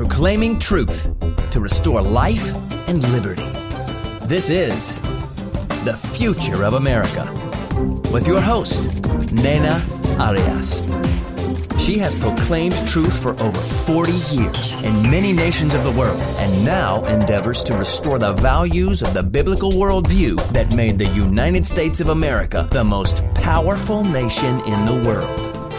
proclaiming truth to restore life and liberty. This is The Future of America with your host, Nena Arias. She has proclaimed truth for over 40 years in many nations of the world and now endeavors to restore the values of the biblical worldview that made the United States of America the most powerful nation in the world.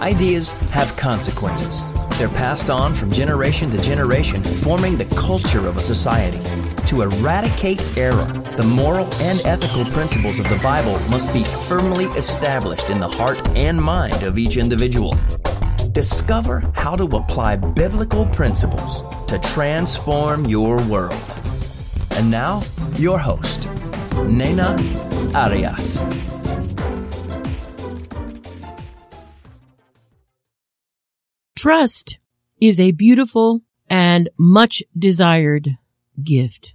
Ideas have consequences. They're passed on from generation to generation, forming the culture of a society. To eradicate error, the moral and ethical principles of the Bible must be firmly established in the heart and mind of each individual. Discover how to apply biblical principles to transform your world. And now, your host, Nena Arias. Trust is a beautiful and much desired gift.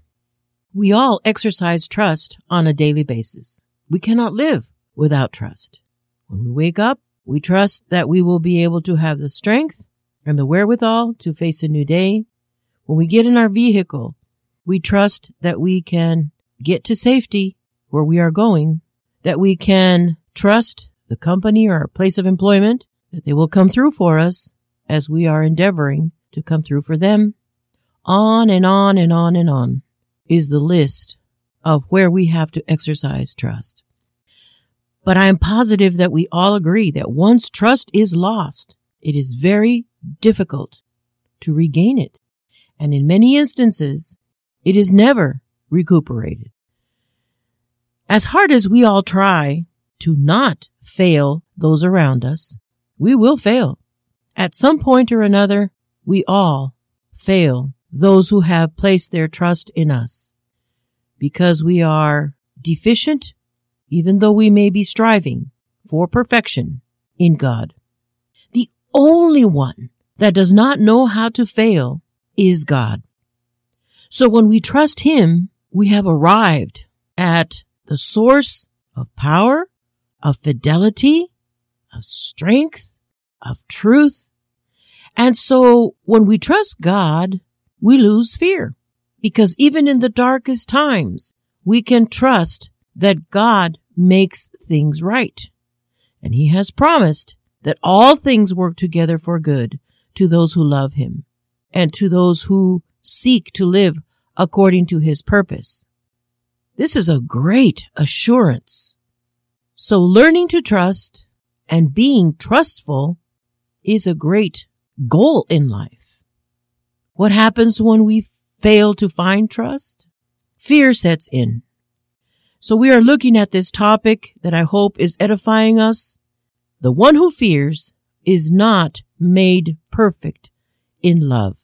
We all exercise trust on a daily basis. We cannot live without trust. When we wake up, we trust that we will be able to have the strength and the wherewithal to face a new day. When we get in our vehicle, we trust that we can get to safety where we are going, that we can trust the company or our place of employment, that they will come through for us as we are endeavoring to come through for them. On and on and on and on is the list of where we have to exercise trust. But I am positive that we all agree that once trust is lost, it is very difficult to regain it. And in many instances, it is never recuperated. As hard as we all try to not fail those around us, we will fail. At some point or another, we all fail those who have placed their trust in us because we are deficient, even though we may be striving for perfection in God. The only one that does not know how to fail is God. So when we trust Him, we have arrived at the source of power, of fidelity, of strength, of truth. And so when we trust God, we lose fear because even in the darkest times, we can trust that God makes things right. And he has promised that all things work together for good to those who love him and to those who seek to live according to his purpose. This is a great assurance. So learning to trust and being trustful is a great goal in life. What happens when we fail to find trust? Fear sets in. So we are looking at this topic that I hope is edifying us. The one who fears is not made perfect in love.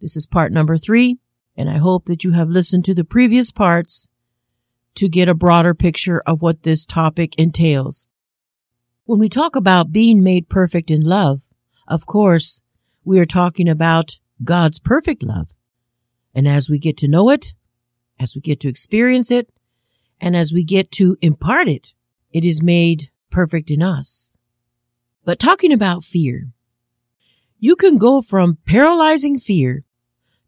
This is part number three, and I hope that you have listened to the previous parts to get a broader picture of what this topic entails. When we talk about being made perfect in love, of course, we are talking about God's perfect love. And as we get to know it, as we get to experience it, and as we get to impart it, it is made perfect in us. But talking about fear, you can go from paralyzing fear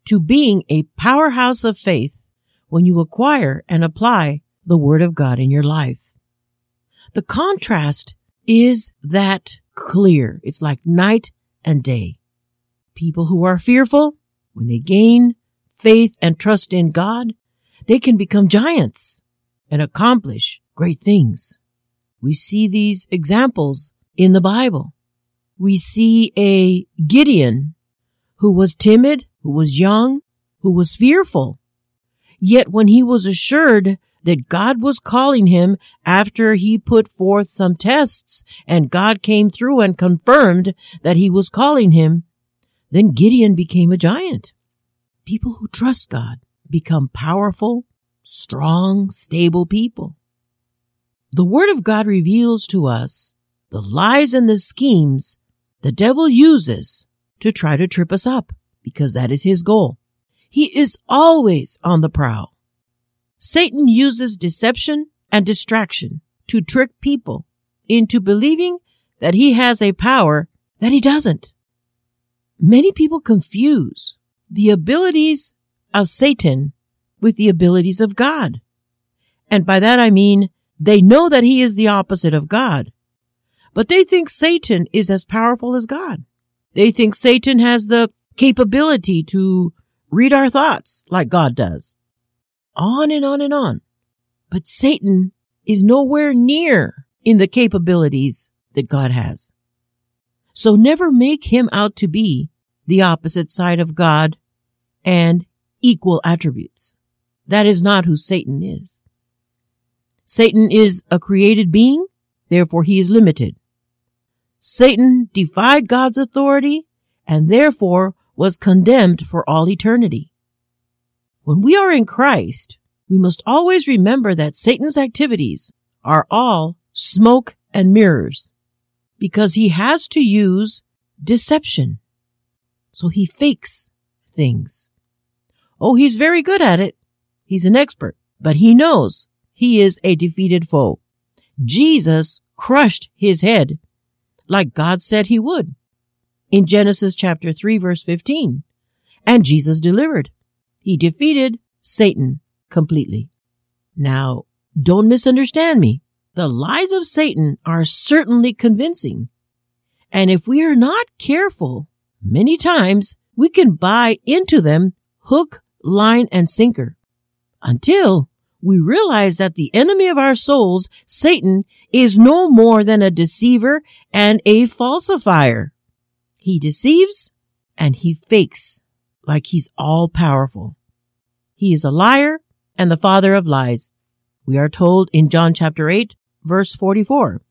to being a powerhouse of faith when you acquire and apply the word of God in your life. The contrast is that clear. It's like night and day. People who are fearful, when they gain faith and trust in God, they can become giants and accomplish great things. We see these examples in the Bible. We see a Gideon who was timid, who was young, who was fearful. Yet when he was assured that God was calling him after he put forth some tests and God came through and confirmed that he was calling him, then Gideon became a giant. People who trust God become powerful strong, stable people. The Word of God reveals to us the lies and the schemes the devil uses to try to trip us up because that is his goal. He is always on the prowl. Satan uses deception and distraction to trick people into believing that he has a power that he doesn't. Many people confuse the abilities of Satan with the abilities of God. And by that I mean they know that he is the opposite of God, but they think Satan is as powerful as God. They think Satan has the capability to read our thoughts like God does. On and on and on. But Satan is nowhere near in the capabilities that God has. So never make him out to be the opposite side of God and equal attributes. That is not who Satan is. Satan is a created being, therefore he is limited. Satan defied God's authority and therefore was condemned for all eternity. When we are in Christ, we must always remember that Satan's activities are all smoke and mirrors because he has to use deception. So he fakes things. Oh, he's very good at it. He's an expert, but he knows he is a defeated foe. Jesus crushed his head like God said he would in Genesis chapter 3 verse 15. And Jesus delivered. He defeated Satan completely. Now, don't misunderstand me. The lies of Satan are certainly convincing. And if we are not careful, many times we can buy into them hook, line, and sinker until we realize that the enemy of our souls, Satan, is no more than a deceiver and a falsifier. He deceives and he fakes like he's all powerful. He is a liar and the father of lies. We are told in John chapter 8, verse 44.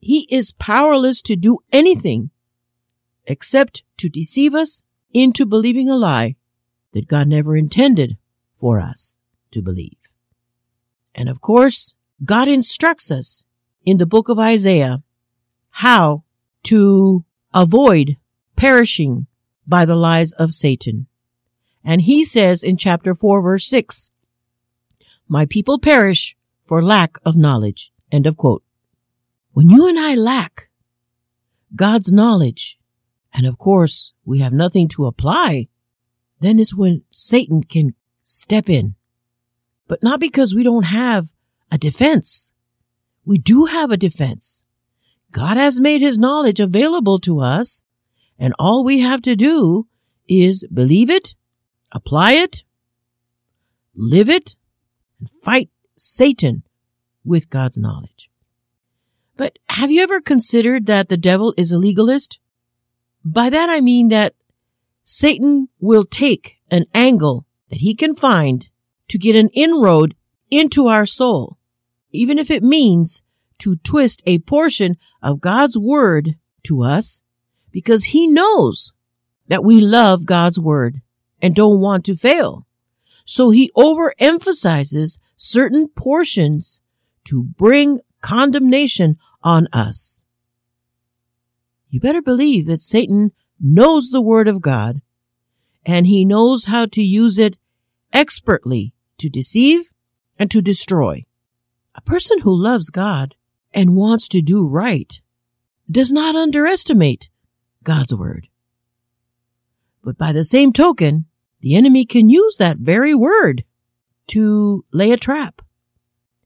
He is powerless to do anything except to deceive us into believing a lie that God never intended for us to believe. And of course, God instructs us in the book of Isaiah how to avoid perishing by the lies of Satan. And he says in chapter 4 verse 6, My people perish for lack of knowledge. End of quote. When you and I lack God's knowledge, and of course we have nothing to apply, then it's when Satan can step in but not because we don't have a defense. We do have a defense. God has made his knowledge available to us and all we have to do is believe it, apply it, live it, and fight Satan with God's knowledge. But have you ever considered that the devil is a legalist? By that I mean that Satan will take an angle that he can find to get an inroad into our soul, even if it means to twist a portion of God's word to us because he knows that we love God's word and don't want to fail. So he overemphasizes certain portions to bring condemnation on us. You better believe that Satan knows the word of God and he knows how to use it expertly to deceive and to destroy. A person who loves God and wants to do right does not underestimate God's word. But by the same token, the enemy can use that very word to lay a trap.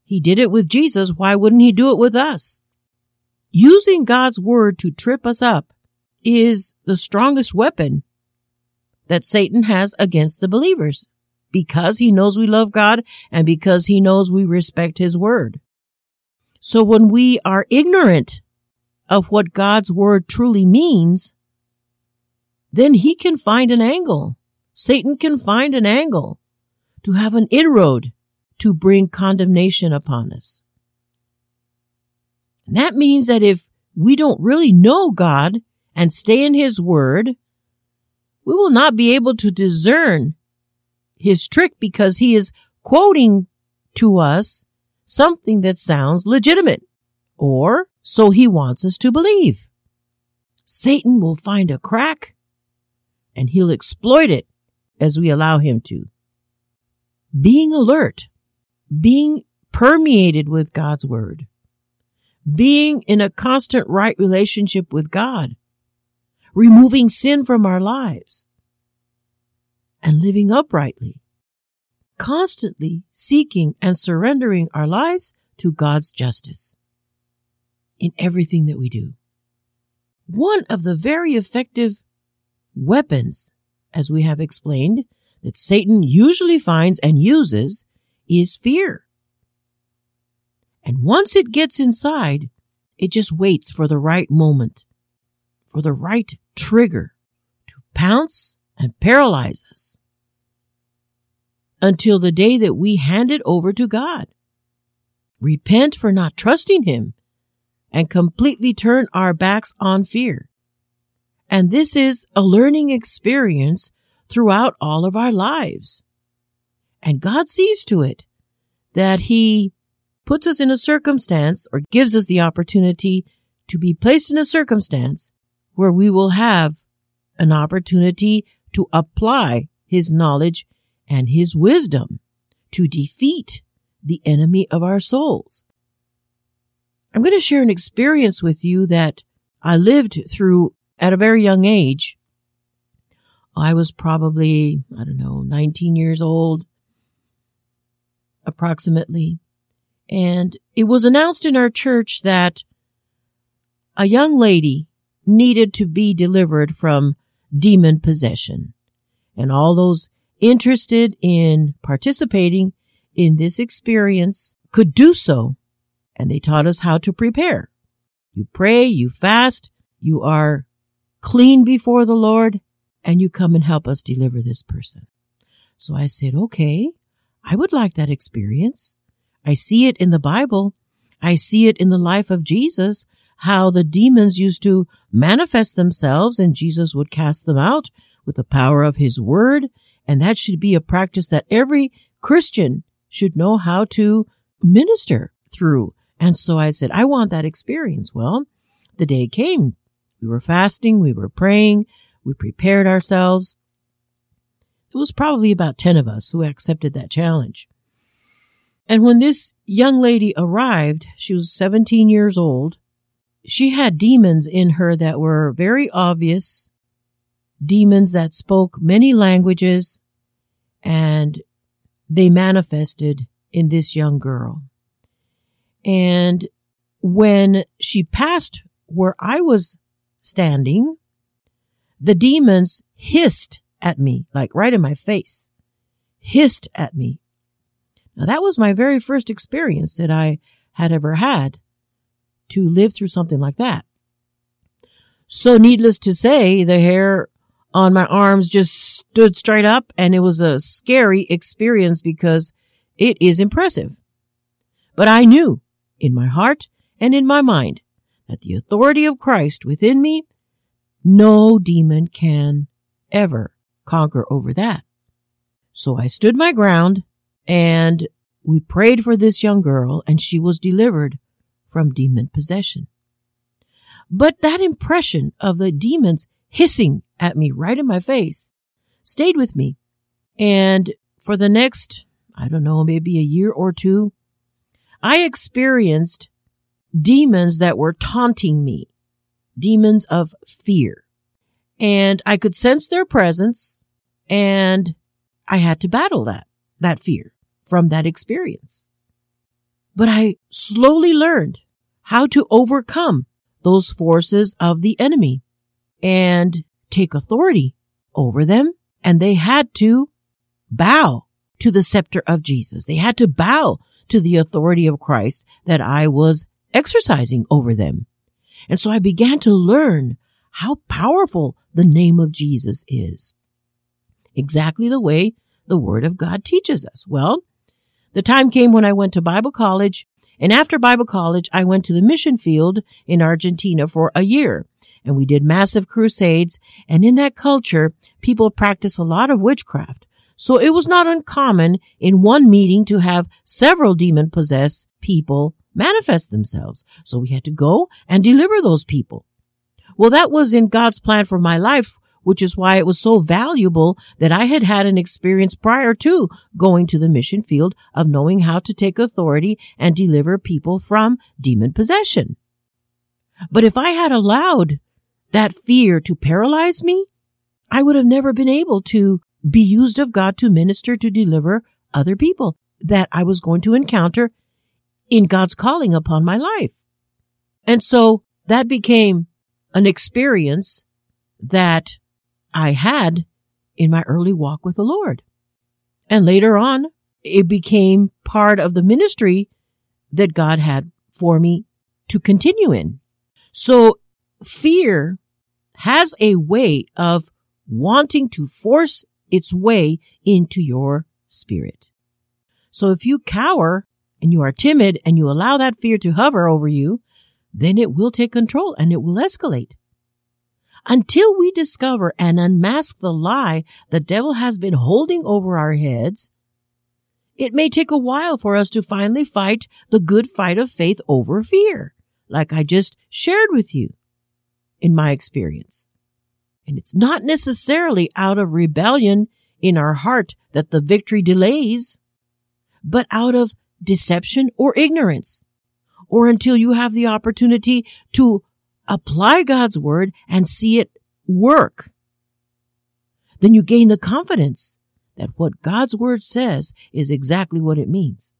He did it with Jesus. Why wouldn't he do it with us? Using God's word to trip us up is the strongest weapon that Satan has against the believers because he knows we love God and because he knows we respect his word. So when we are ignorant of what God's word truly means, then he can find an angle. Satan can find an angle to have an inroad to bring condemnation upon us. And that means that if we don't really know God and stay in his word, we will not be able to discern his trick because he is quoting to us something that sounds legitimate or so he wants us to believe. Satan will find a crack and he'll exploit it as we allow him to. Being alert, being permeated with God's word, being in a constant right relationship with God, removing sin from our lives, and living uprightly, constantly seeking and surrendering our lives to God's justice in everything that we do. One of the very effective weapons, as we have explained, that Satan usually finds and uses is fear. And once it gets inside, it just waits for the right moment, for the right trigger to pounce and paralyze us until the day that we hand it over to God. Repent for not trusting Him and completely turn our backs on fear. And this is a learning experience throughout all of our lives. And God sees to it that He puts us in a circumstance or gives us the opportunity to be placed in a circumstance where we will have an opportunity to apply his knowledge and his wisdom to defeat the enemy of our souls. I'm going to share an experience with you that I lived through at a very young age. I was probably, I don't know, 19 years old, approximately. And it was announced in our church that a young lady needed to be delivered from demon possession. And all those interested in participating in this experience could do so. And they taught us how to prepare. You pray, you fast, you are clean before the Lord, and you come and help us deliver this person. So I said, okay, I would like that experience. I see it in the Bible. I see it in the life of Jesus, how the demons used to manifest themselves and Jesus would cast them out with the power of his word. And that should be a practice that every Christian should know how to minister through. And so I said, I want that experience. Well, the day came. We were fasting. We were praying. We prepared ourselves. It was probably about 10 of us who accepted that challenge. And when this young lady arrived, she was 17 years old. She had demons in her that were very obvious, demons that spoke many languages, and they manifested in this young girl. And when she passed where I was standing, the demons hissed at me, like right in my face, hissed at me now that was my very first experience that I had ever had to live through something like that. So needless to say, the hair on my arms just stood straight up and it was a scary experience because it is impressive. But I knew in my heart and in my mind that the authority of Christ within me, no demon can ever conquer over that. So I stood my ground and we prayed for this young girl and she was delivered from demon possession. But that impression of the demons hissing at me right in my face stayed with me. And for the next, I don't know, maybe a year or two, I experienced demons that were taunting me, demons of fear. And I could sense their presence and I had to battle that that fear from that experience. But I slowly learned how to overcome those forces of the enemy and take authority over them. And they had to bow to the scepter of Jesus. They had to bow to the authority of Christ that I was exercising over them. And so I began to learn how powerful the name of Jesus is. Exactly the way the word of God teaches us? Well, the time came when I went to Bible college and after Bible college, I went to the mission field in Argentina for a year and we did massive crusades. And in that culture, people practice a lot of witchcraft. So it was not uncommon in one meeting to have several demon possessed people manifest themselves. So we had to go and deliver those people. Well, that was in God's plan for my life which is why it was so valuable that I had had an experience prior to going to the mission field of knowing how to take authority and deliver people from demon possession. But if I had allowed that fear to paralyze me, I would have never been able to be used of God to minister to deliver other people that I was going to encounter in God's calling upon my life. And so that became an experience that I had in my early walk with the Lord. And later on, it became part of the ministry that God had for me to continue in. So fear has a way of wanting to force its way into your spirit. So if you cower and you are timid and you allow that fear to hover over you, then it will take control and it will escalate. Until we discover and unmask the lie the devil has been holding over our heads, it may take a while for us to finally fight the good fight of faith over fear, like I just shared with you in my experience. And it's not necessarily out of rebellion in our heart that the victory delays, but out of deception or ignorance, or until you have the opportunity to apply God's word and see it work. Then you gain the confidence that what God's word says is exactly what it means.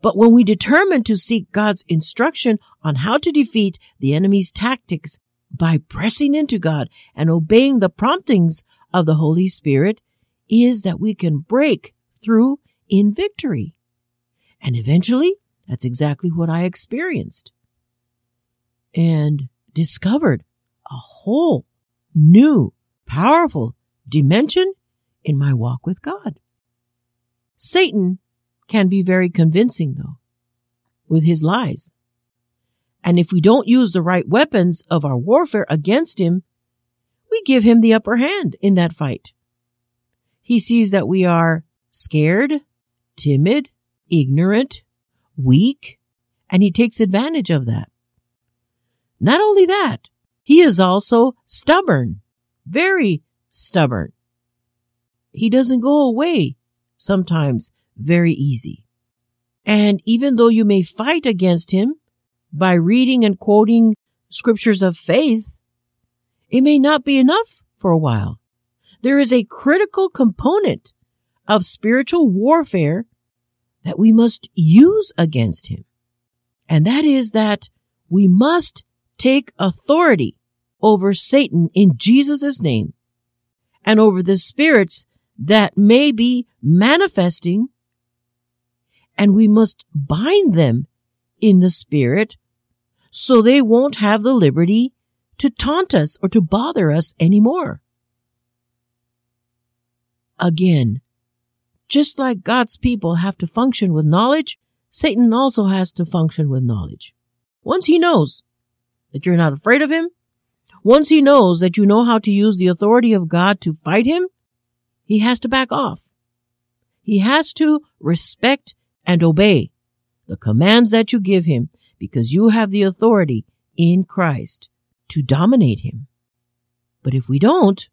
But when we determine to seek God's instruction on how to defeat the enemy's tactics by pressing into God and obeying the promptings of the Holy Spirit is that we can break through in victory. And eventually, that's exactly what I experienced and discovered a whole new, powerful dimension in my walk with God. Satan can be very convincing though with his lies. And if we don't use the right weapons of our warfare against him, we give him the upper hand in that fight. He sees that we are scared, timid, ignorant, weak, and he takes advantage of that. Not only that, he is also stubborn, very stubborn. He doesn't go away sometimes very easy. And even though you may fight against him by reading and quoting scriptures of faith, it may not be enough for a while. There is a critical component of spiritual warfare that we must use against him. And that is that we must take authority over Satan in Jesus' name and over the spirits that may be manifesting and we must bind them in the spirit so they won't have the liberty to taunt us or to bother us anymore. Again, just like God's people have to function with knowledge, Satan also has to function with knowledge. Once he knows that you're not afraid of him, once he knows that you know how to use the authority of God to fight him, he has to back off. He has to respect and obey the commands that you give him because you have the authority in Christ to dominate him. But if we don't,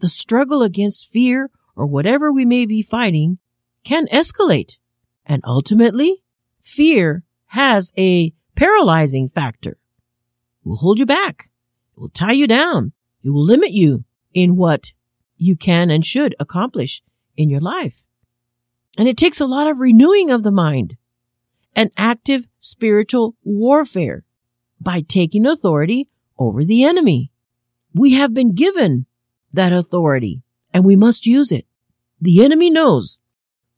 the struggle against fear or whatever we may be fighting can escalate. And ultimately, fear has a paralyzing factor. It will hold you back. It will tie you down. It will limit you in what you can and should accomplish in your life. And it takes a lot of renewing of the mind and active spiritual warfare by taking authority over the enemy. We have been given that authority and we must use it. The enemy knows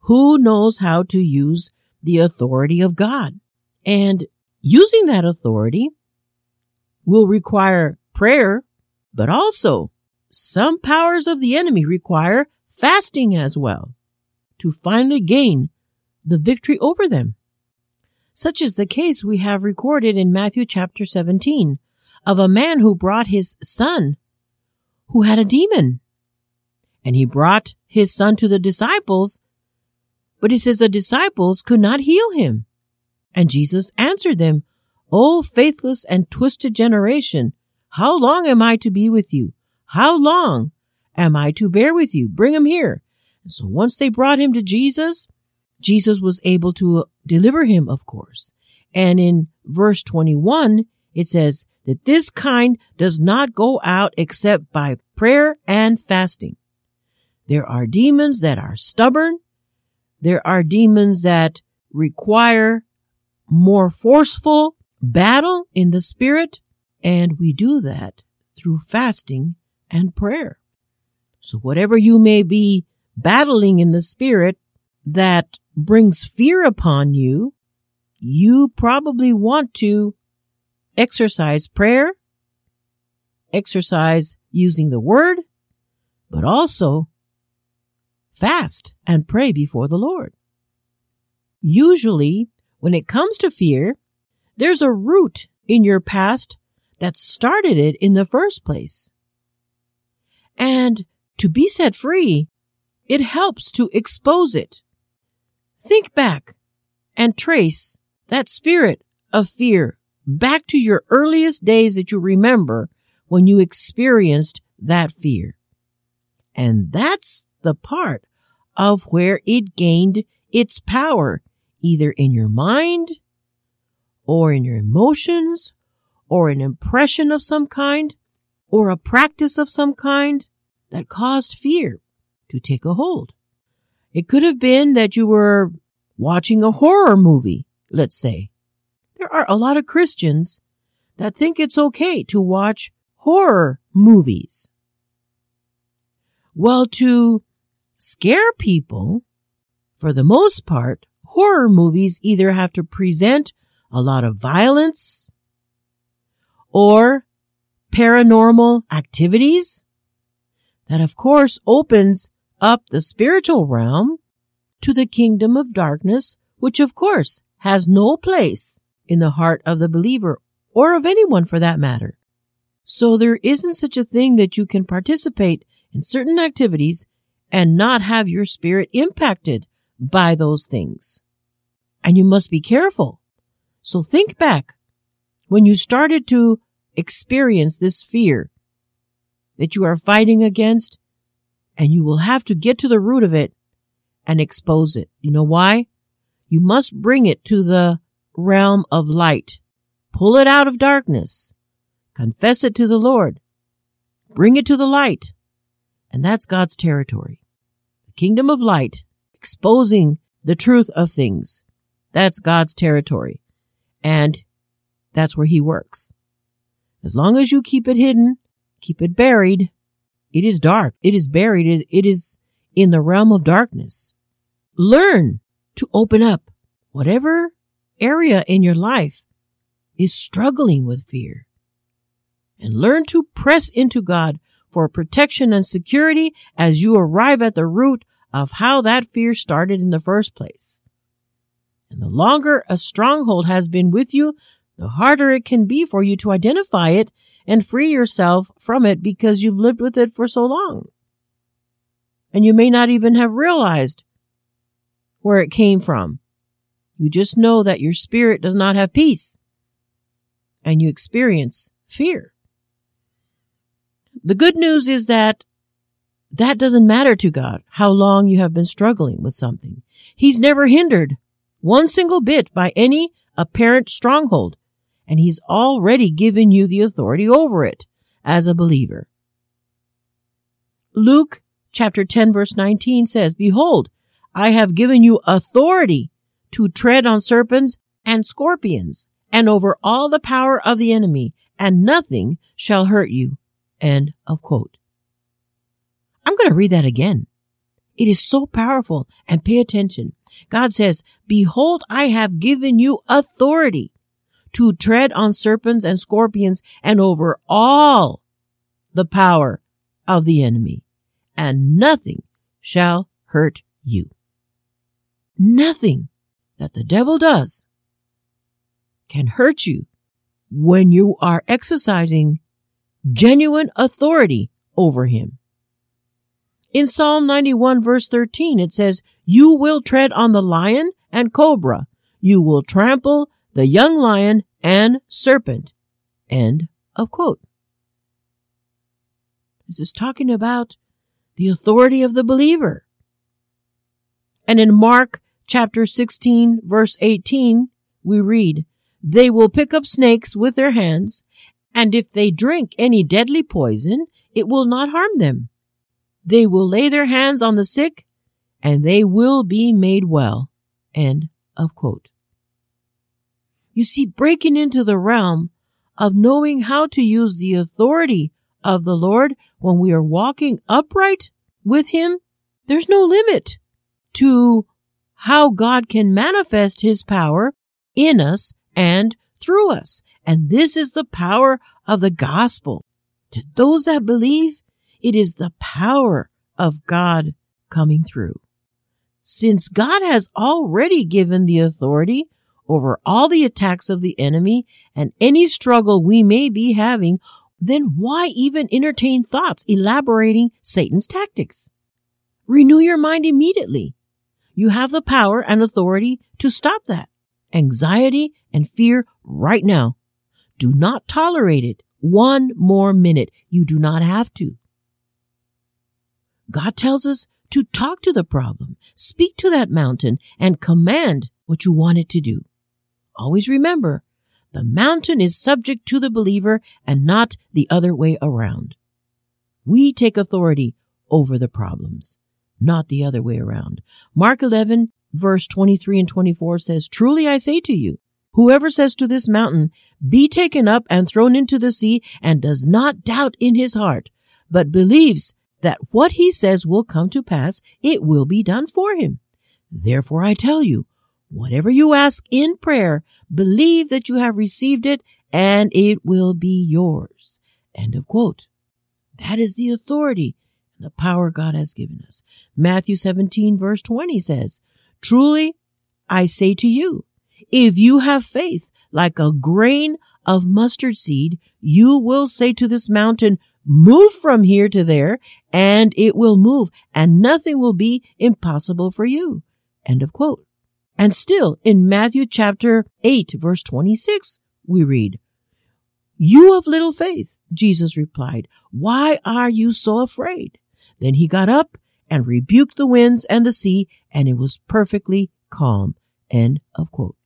who knows how to use the authority of God and using that authority will require prayer, but also some powers of the enemy require fasting as well to finally gain the victory over them. Such is the case we have recorded in Matthew chapter 17 of a man who brought his son who had a demon. And he brought his son to the disciples, but he says the disciples could not heal him. And Jesus answered them, O faithless and twisted generation, how long am I to be with you? How long am I to bear with you? Bring him here. And so once they brought him to Jesus, Jesus was able to uh, deliver him, of course. And in verse 21, it says that this kind does not go out except by prayer and fasting. There are demons that are stubborn. There are demons that require more forceful battle in the spirit. And we do that through fasting and prayer. So whatever you may be battling in the spirit that brings fear upon you, you probably want to exercise prayer, exercise using the word, but also fast and pray before the Lord. Usually, when it comes to fear, there's a root in your past that started it in the first place. And to be set free, it helps to expose it. Think back and trace that spirit of fear back to your earliest days that you remember when you experienced that fear. And that's the part of where it gained its power, either in your mind or in your emotions or an impression of some kind or a practice of some kind that caused fear to take a hold. It could have been that you were watching a horror movie, let's say. There are a lot of Christians that think it's okay to watch horror movies. Well, to scare people, for the most part, horror movies either have to present a lot of violence or paranormal activities that of course opens up the spiritual realm to the kingdom of darkness, which of course has no place in the heart of the believer or of anyone for that matter. So there isn't such a thing that you can participate in certain activities and not have your spirit impacted by those things. And you must be careful so think back when you started to experience this fear that you are fighting against and you will have to get to the root of it and expose it. You know why? You must bring it to the realm of light. Pull it out of darkness. Confess it to the Lord. Bring it to the light. And that's God's territory. The kingdom of light, exposing the truth of things. That's God's territory and that's where he works. As long as you keep it hidden, keep it buried, it is dark. It is buried. It is in the realm of darkness. Learn to open up whatever area in your life is struggling with fear and learn to press into God for protection and security as you arrive at the root of how that fear started in the first place. And the longer a stronghold has been with you, the harder it can be for you to identify it and free yourself from it because you've lived with it for so long. And you may not even have realized where it came from. You just know that your spirit does not have peace and you experience fear. The good news is that that doesn't matter to God, how long you have been struggling with something. He's never hindered one single bit by any apparent stronghold, and he's already given you the authority over it as a believer. Luke chapter 10 verse 19 says, Behold, I have given you authority to tread on serpents and scorpions and over all the power of the enemy and nothing shall hurt you. End of quote. I'm going to read that again. It is so powerful and pay attention. God says, behold, I have given you authority to tread on serpents and scorpions and over all the power of the enemy and nothing shall hurt you. Nothing that the devil does can hurt you when you are exercising genuine authority over him. In Psalm 91 verse 13, it says, You will tread on the lion and cobra. You will trample the young lion and serpent. End of quote. This is talking about the authority of the believer. And in Mark chapter 16 verse 18, we read, They will pick up snakes with their hands, and if they drink any deadly poison, it will not harm them They will lay their hands on the sick and they will be made well. End of quote. You see, breaking into the realm of knowing how to use the authority of the Lord when we are walking upright with Him, there's no limit to how God can manifest His power in us and through us. And this is the power of the gospel. To those that believe, it is the power of God coming through. Since God has already given the authority over all the attacks of the enemy and any struggle we may be having, then why even entertain thoughts elaborating Satan's tactics? Renew your mind immediately. You have the power and authority to stop that anxiety and fear right now. Do not tolerate it one more minute. You do not have to. God tells us to talk to the problem, speak to that mountain, and command what you want it to do. Always remember, the mountain is subject to the believer and not the other way around. We take authority over the problems, not the other way around. Mark 11 verse 23 and 24 says, Truly I say to you, whoever says to this mountain, be taken up and thrown into the sea and does not doubt in his heart, but believes that what he says will come to pass, it will be done for him. Therefore I tell you, whatever you ask in prayer, believe that you have received it and it will be yours. End of quote. That is the authority and the power God has given us. Matthew 17 verse 20 says, Truly I say to you, if you have faith like a grain of mustard seed, you will say to this mountain, move from here to there and it will move and nothing will be impossible for you. End of quote. And still in Matthew chapter 8 verse 26, we read, You of little faith, Jesus replied, why are you so afraid? Then he got up and rebuked the winds and the sea and it was perfectly calm. End of quote.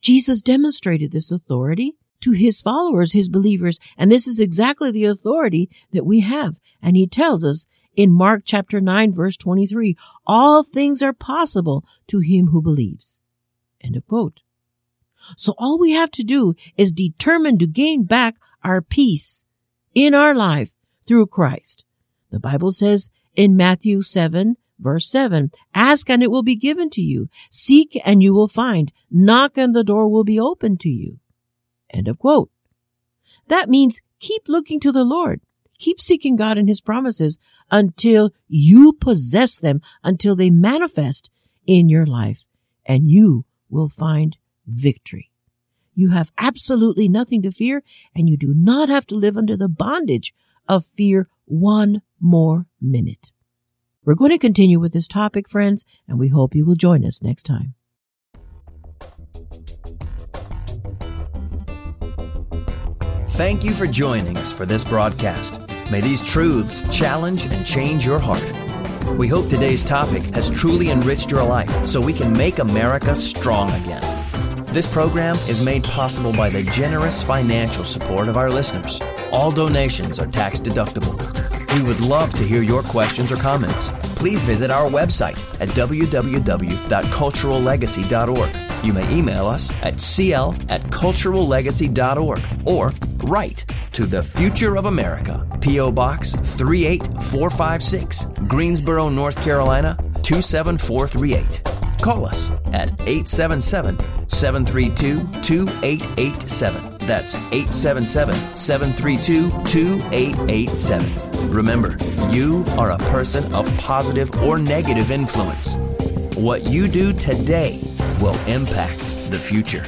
Jesus demonstrated this authority to his followers, his believers. And this is exactly the authority that we have. And he tells us in Mark chapter 9 verse 23, all things are possible to him who believes. End of quote. So all we have to do is determine to gain back our peace in our life through Christ. The Bible says in Matthew 7 verse 7, ask and it will be given to you. Seek and you will find. Knock and the door will be opened to you. End of quote. That means keep looking to the Lord. Keep seeking God and His promises until you possess them, until they manifest in your life, and you will find victory. You have absolutely nothing to fear, and you do not have to live under the bondage of fear one more minute. We're going to continue with this topic, friends, and we hope you will join us next time. Thank you for joining us for this broadcast. May these truths challenge and change your heart. We hope today's topic has truly enriched your life so we can make America strong again. This program is made possible by the generous financial support of our listeners. All donations are tax deductible. We would love to hear your questions or comments. Please visit our website at www.culturallegacy.org. You may email us at cl at culturallegacy.org or write to the Future of America, P.O. Box 38456, Greensboro, North Carolina 27438. Call us at 877 732 2887. That's 877 732 2887. Remember, you are a person of positive or negative influence. What you do today will impact the future.